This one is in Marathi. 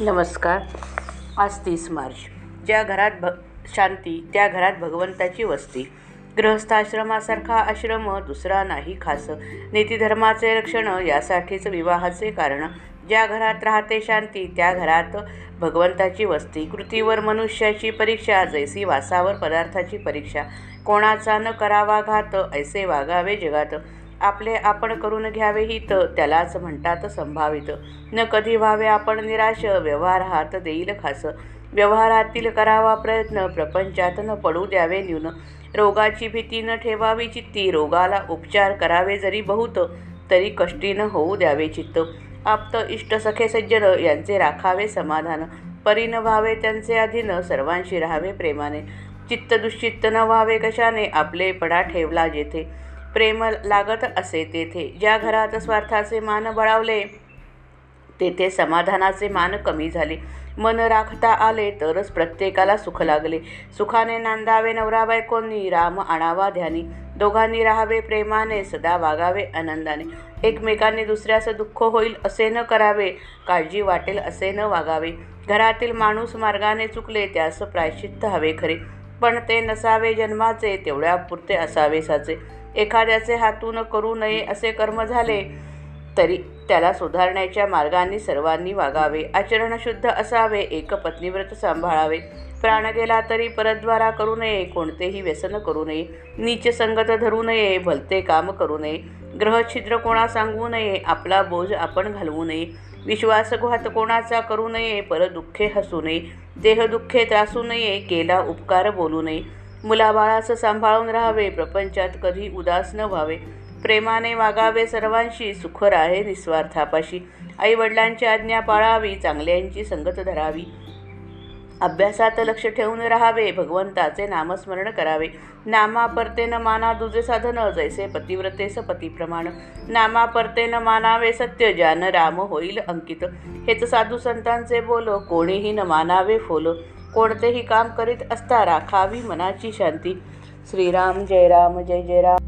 नमस्कार. आज तीस मार्च. ज्या घरात भ शांती त्या घरात भगवंताची वस्ती. गृहस्थाश्रमासारखा आश्रम दुसरा नाही खास. नीतिधर्माचे रक्षण यासाठीच विवाहाचे कारण. ज्या घरात राहते शांती त्या घरात भगवंताची वस्ती. कृतीवर मनुष्याची परीक्षा जैसी वासावर पदार्थाची परीक्षा. कोणाचा न करावा घात ऐसे वागावे जगात. आपले आपण करून घ्यावे हित त्यालाच म्हणतात संभावित. न कधी व्हावे आपण निराश व्यवहार हात देईल खास. व्यवहारातील करावा प्रयत्न प्रपंचात न पडू द्यावे न्यून. रोगाची भीती न ठेवावी चित्ती रोगाला उपचार करावे जरी बहुत तरी कष्टी न होऊ द्यावे चित्त. आप्त इष्ट सखे सज्जन यांचे राखावे समाधान. परी न व्हावे त्यांचे अधीन सर्वांशी राहावे प्रेमाने. चित्त दुश्चित्त न व्हावे कशाने आपलेपणा ठेवला जेथे. प्रेम लागत असे तेथे. ज्या घरात स्वार्थाचे मान बळावले तेथे समाधानाचे मान कमी झाले. मन राखता आले तरच प्रत्येकाला सुख लागले. सुखाने नांदावे नवरा बायकोंनी राम आणावा ध्यानी. दोघांनी राहावे प्रेमाने सदा वागावे आनंदाने. एकमेकांनी दुसऱ्याचं दुःख होईल असे न करावे काळजी वाटेल असे न वागावे. घरातील माणूस मार्गाने चुकले त्यास प्रायश्चित्त हवे खरे. पण ते नसावे जन्माचे तेवढ्या पुरते असावे साचे. एखाद्याचे हातून करू नये असे कर्म झाले तरी त्याला सुधारण्याच्या मार्गांनी सर्वांनी वागावे. आचरण शुद्ध असावे एक पत्नीव्रत सांभाळावे. प्राण गेला तरी परद्वारा करू नये कोणतेही व्यसन करू नये. नीच संगत धरू नये भलते काम करू नये. ग्रहछिद्र कोणा सांगू नये आपला बोज आपण घालवू नये. विश्वासघात कोणाचा करू नये परदुःखे हसू नये. देहदुःखे त्रासू नये केला उपकार बोलू नये. मुलाबाळासं सांभाळून राहावे प्रपंचात कधी उदास न व्हावे. प्रेमाने वागावे सर्वांशी सुखर आहे निस्वार्थापाशी. आईवडिलांची आज्ञा पाळावी चांगल्यांची संगत धरावी. अभ्यासात लक्ष ठेवून राहावे भगवंताचे नामस्मरण करावे. नामा परते न माना दुजे साधन जैसे पतिव्रतेस पतीप्रमाण नामा परते न मानावे सत्य ज्यान राम होईल अंकित. हेच साधू संतांचे बोलो कोणीही न मानावे फोलो. कोणतेही काम करीत असता राखावी मनाची शांती. श्रीराम जय राम जय जय राम.